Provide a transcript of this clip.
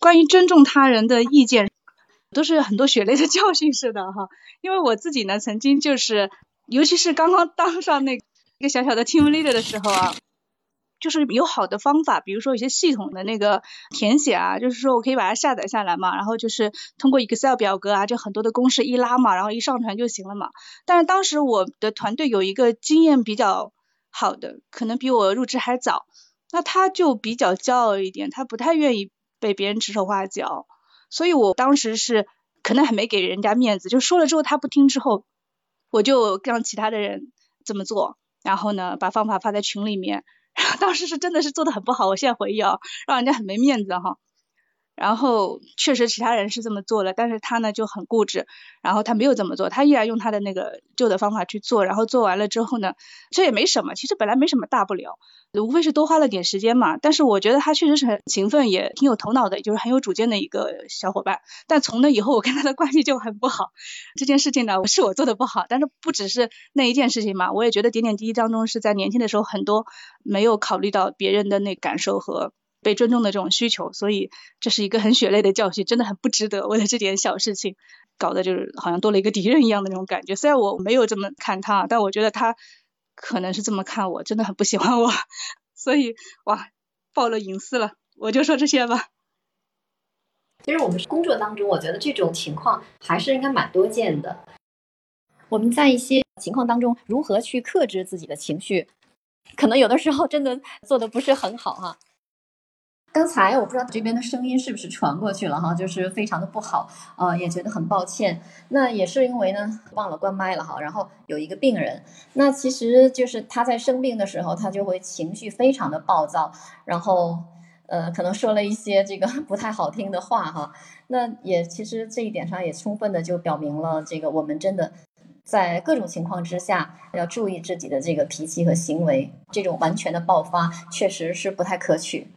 关于尊重他人的意见，都是很多血泪的教训似的哈。因为我自己呢，曾经就是，尤其是刚刚当上那一个小小的 team leader 的时候啊。就是有好的方法，比如说有些系统的那个填写啊，就是说我可以把它下载下来嘛，然后就是通过 Excel 表格啊，就很多的公式一拉嘛，然后一上传就行了嘛。但是当时我的团队有一个经验比较好的，可能比我入职还早，那他就比较骄傲一点，他不太愿意被别人指手画脚，所以我当时是可能还没给人家面子，就说了之后他不听之后，我就让其他的人这么做，然后呢把方法发在群里面。当时是真的是做的很不好，我现在回忆啊，让人家很没面子哈。然后确实其他人是这么做了，但是他呢就很固执，然后他没有这么做，他依然用他的那个旧的方法去做，然后做完了之后呢，这也没什么，其实本来没什么大不了，无非是多花了点时间嘛。但是我觉得他确实是很勤奋，也挺有头脑的，就是很有主见的一个小伙伴。但从那以后，我跟他的关系就很不好。这件事情呢，是我做的不好，但是不只是那一件事情嘛，我也觉得点点滴滴当中是在年轻的时候很多没有考虑到别人的那感受和。被尊重的这种需求，所以这是一个很血泪的教训，真的很不值得为了这点小事情搞得就是好像多了一个敌人一样的那种感觉。虽然我没有这么看他，但我觉得他可能是这么看我，真的很不喜欢我。所以哇，暴露隐私了，我就说这些吧。其实我们工作当中，我觉得这种情况还是应该蛮多见的。我们在一些情况当中，如何去克制自己的情绪，可能有的时候真的做的不是很好哈。刚才我不知道这边的声音是不是传过去了哈，就是非常的不好，呃，也觉得很抱歉。那也是因为呢，忘了关麦了哈。然后有一个病人，那其实就是他在生病的时候，他就会情绪非常的暴躁，然后呃，可能说了一些这个 不太好听的话哈。那也其实这一点上也充分的就表明了，这个我们真的在各种情况之下要注意自己的这个脾气和行为，这种完全的爆发确实是不太可取。